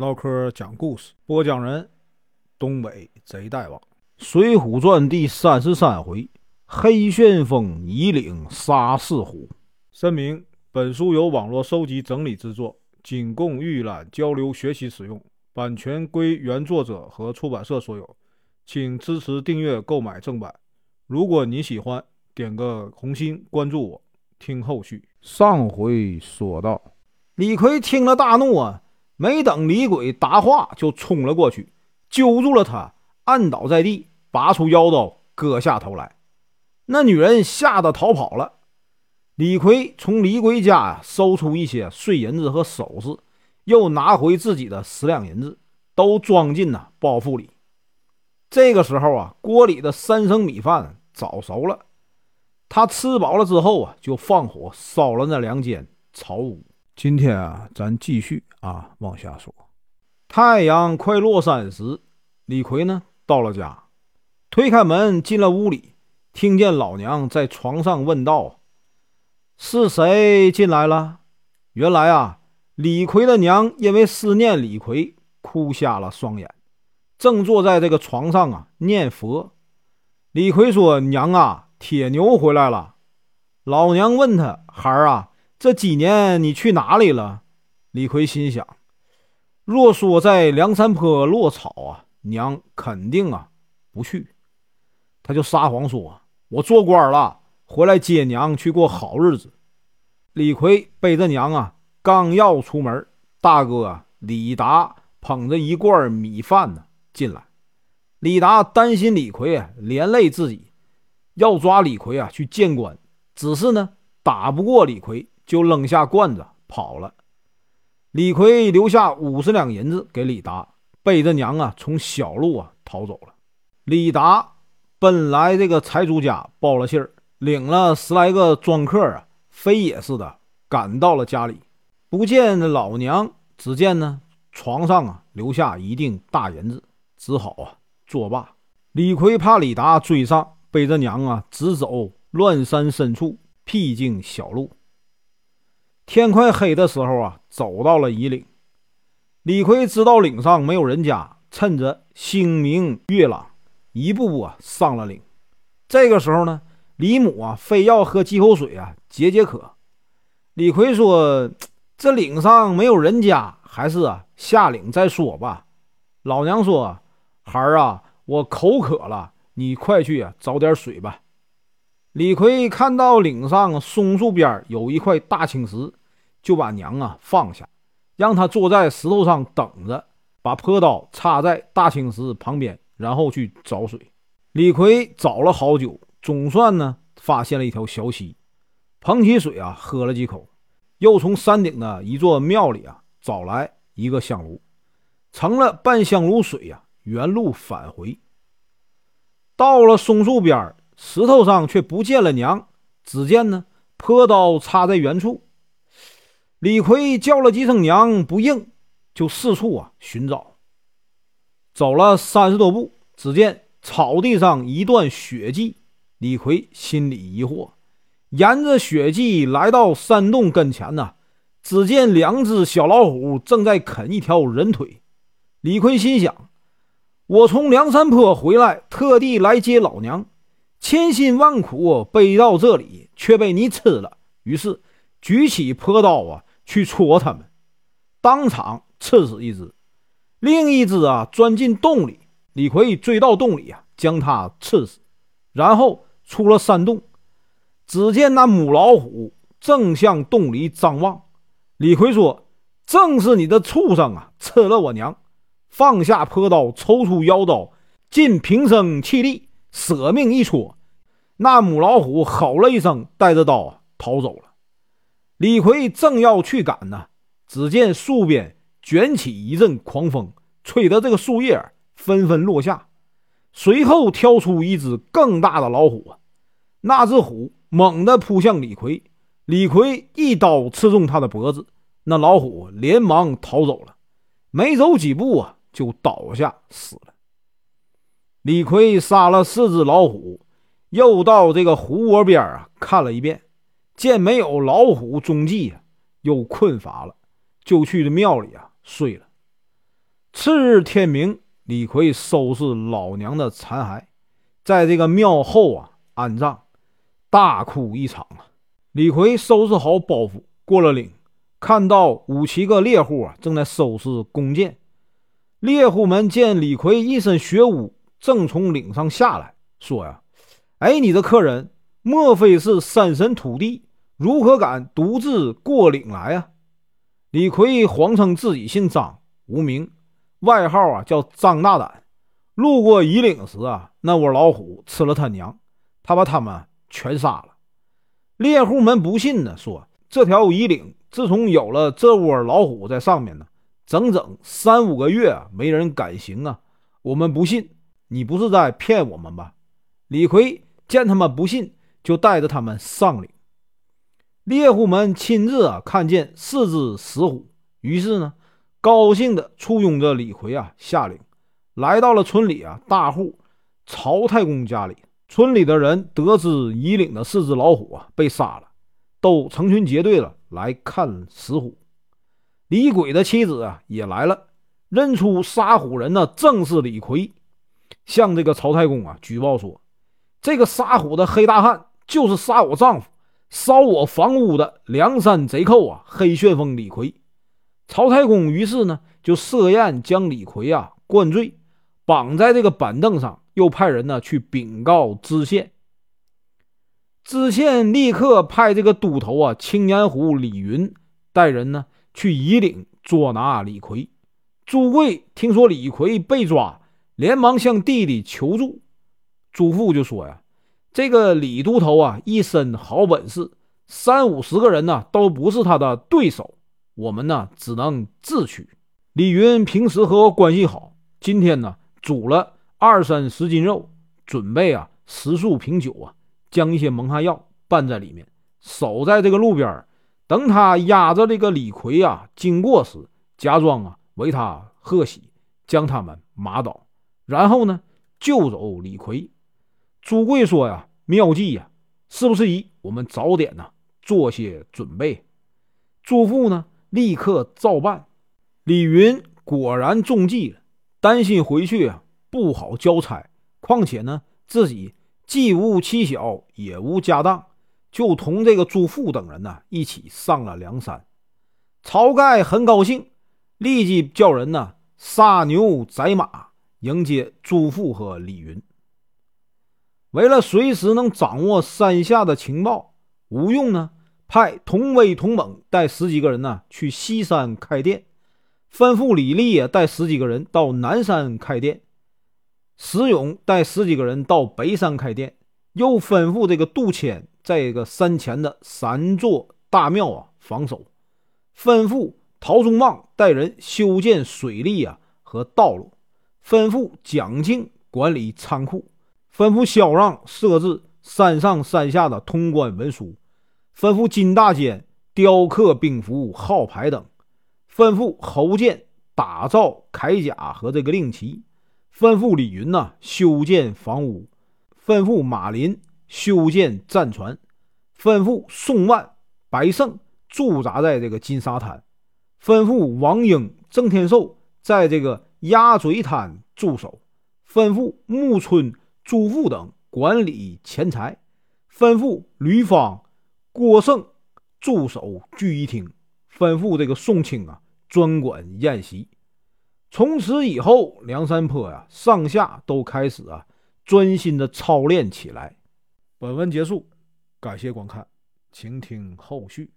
唠嗑讲故事，播讲人：东北贼大王，《水浒传》第三十三回：黑旋风一领杀四虎。声明：本书由网络收集整理制作，仅供预览、交流、学习使用，版权归原作者和出版社所有，请支持订阅、购买正版。如果你喜欢，点个红心，关注我，听后续。上回说到，李逵听了大怒啊！没等李鬼答话，就冲了过去，揪住了他，按倒在地，拔出腰刀，割下头来。那女人吓得逃跑了。李逵从李鬼家呀搜出一些碎银子和首饰，又拿回自己的十两银子，都装进了包袱里。这个时候啊，锅里的三升米饭早熟了。他吃饱了之后啊，就放火烧了那两间草屋。今天啊，咱继续啊往下说。太阳快落山时，李逵呢到了家，推开门进了屋里，听见老娘在床上问道：“是谁进来了？”原来啊，李逵的娘因为思念李逵，哭瞎了双眼，正坐在这个床上啊念佛。李逵说：“娘啊，铁牛回来了。”老娘问他：“孩儿啊。”这几年你去哪里了？李逵心想：若说在梁山坡落草啊，娘肯定啊不去。他就撒谎说：“我做官了，回来接娘去过好日子。”李逵背着娘啊，刚要出门，大哥李达捧着一罐米饭呢进来。李达担心李逵啊连累自己，要抓李逵啊去见官，只是呢打不过李逵。就扔下罐子跑了。李逵留下五十两银子给李达，背着娘啊从小路啊逃走了。李达本来这个财主家报了信儿，领了十来个庄客啊，飞也似的赶到了家里，不见老娘，只见呢床上啊留下一锭大银子，只好啊作罢。李逵怕李达追上，背着娘啊直走乱山深处僻静小路。天快黑的时候啊，走到了夷岭。李逵知道岭上没有人家，趁着星明月朗，一步步啊上了岭。这个时候呢，李母啊非要喝几口水啊解解渴。李逵说：“这岭上没有人家，还是啊下岭再说吧。”老娘说：“孩儿啊，我口渴了，你快去啊找点水吧。”李逵看到岭上松树边有一块大青石。就把娘啊放下，让他坐在石头上等着，把坡刀插在大青石旁边，然后去找水。李逵找了好久，总算呢发现了一条小溪，捧起水啊喝了几口，又从山顶的一座庙里啊找来一个香炉，盛了半香炉水呀，原路返回。到了松树边，石头上却不见了娘，只见呢坡刀插在原处。李逵叫了几声娘不应，就四处啊寻找。走了三十多步，只见草地上一段血迹。李逵心里疑惑，沿着血迹来到山洞跟前呢，只见两只小老虎正在啃一条人腿。李逵心想：我从梁山坡回来，特地来接老娘，千辛万苦背到这里，却被你吃了。于是举起坡刀啊。去戳他们，当场刺死一只，另一只啊钻进洞里。李逵追到洞里啊，将他刺死，然后出了山洞。只见那母老虎正向洞里张望。李逵说：“正是你的畜生啊，吃了我娘！”放下坡刀，抽出腰刀，尽平生气力，舍命一戳。那母老虎吼了一声，带着刀啊逃走了。李逵正要去赶呢，只见树边卷起一阵狂风，吹得这个树叶纷纷落下。随后跳出一只更大的老虎，那只虎猛地扑向李逵，李逵一刀刺中他的脖子，那老虎连忙逃走了，没走几步啊，就倒下死了。李逵杀了四只老虎，又到这个湖窝边啊看了一遍。见没有老虎踪迹，又困乏了，就去这庙里啊睡了。次日天明，李逵收拾老娘的残骸，在这个庙后啊安葬，大哭一场啊。李逵收拾好包袱，过了岭，看到五七个猎户啊正在收拾弓箭。猎户们见李逵一身血污，正从岭上下来，说呀：“哎，你的客人莫非是山神土地？如何敢独自过岭来啊？”李逵谎称自己姓张，无名。外号啊叫张大胆，路过夷岭时啊，那窝老虎吃了他娘，他把他们全杀了。猎户们不信呢，说这条夷岭自从有了这窝老虎在上面呢，整整三五个月没人敢行啊。我们不信，你不是在骗我们吧？李逵见他们不信，就带着他们上岭。猎户们亲自啊看见四只死虎，于是呢。高兴的簇拥着李逵啊下岭，来到了村里啊大户曹太公家里。村里的人得知夷岭的四只老虎啊被杀了，都成群结队了来看死虎。李鬼的妻子啊也来了，认出杀虎人呢正是李逵，向这个曹太公啊举报说，这个杀虎的黑大汉就是杀我丈夫、烧我房屋的梁山贼寇啊黑旋风李逵。曹太公于是呢，就设宴将李逵啊灌醉，绑在这个板凳上，又派人呢去禀告知县。知县立刻派这个都头啊青年虎李云带人呢去夷岭捉拿李逵。朱贵听说李逵被抓，连忙向弟弟求助。朱父就说呀：“这个李都头啊，一身好本事，三五十个人呢都不是他的对手。”我们呢只能自取。李云平时和我关系好，今天呢煮了二三十斤肉，准备啊十数瓶酒啊，将一些蒙汗药拌在里面，守在这个路边等他押着这个李逵啊经过时，假装啊为他贺喜，将他们麻倒，然后呢救走李逵。朱贵说呀，妙计呀，是不是宜我们早点呢做些准备？朱父呢？立刻照办。李云果然中计了，担心回去啊不好交差，况且呢自己既无妻小也无家当，就同这个朱富等人呢一起上了梁山。晁盖很高兴，立即叫人呢杀牛宰马迎接朱富和李云。为了随时能掌握山下的情报，吴用呢。派同威、同猛带十几个人呢去西山开店，吩咐李立也带十几个人到南山开店，石勇带十几个人到北山开店，又吩咐这个杜迁在这个山前的三座大庙啊防守，吩咐陶宗旺带人修建水利啊和道路，吩咐蒋庆管理仓库，吩咐萧让设置山上山下的通关文书。吩咐金大坚雕刻兵符、号牌等；吩咐侯健打造铠甲和这个令旗；吩咐李云呐修建房屋；吩咐马林修建战船；吩咐宋万、白胜驻扎在这个金沙滩；吩咐王英、郑天寿在这个鸭嘴滩驻守；吩咐木村、朱富等管理钱财；吩咐吕方。郭盛驻守聚义厅，吩咐这个宋清啊专管宴席。从此以后，梁山坡呀上下都开始啊专心的操练起来。本文结束，感谢观看，请听后续。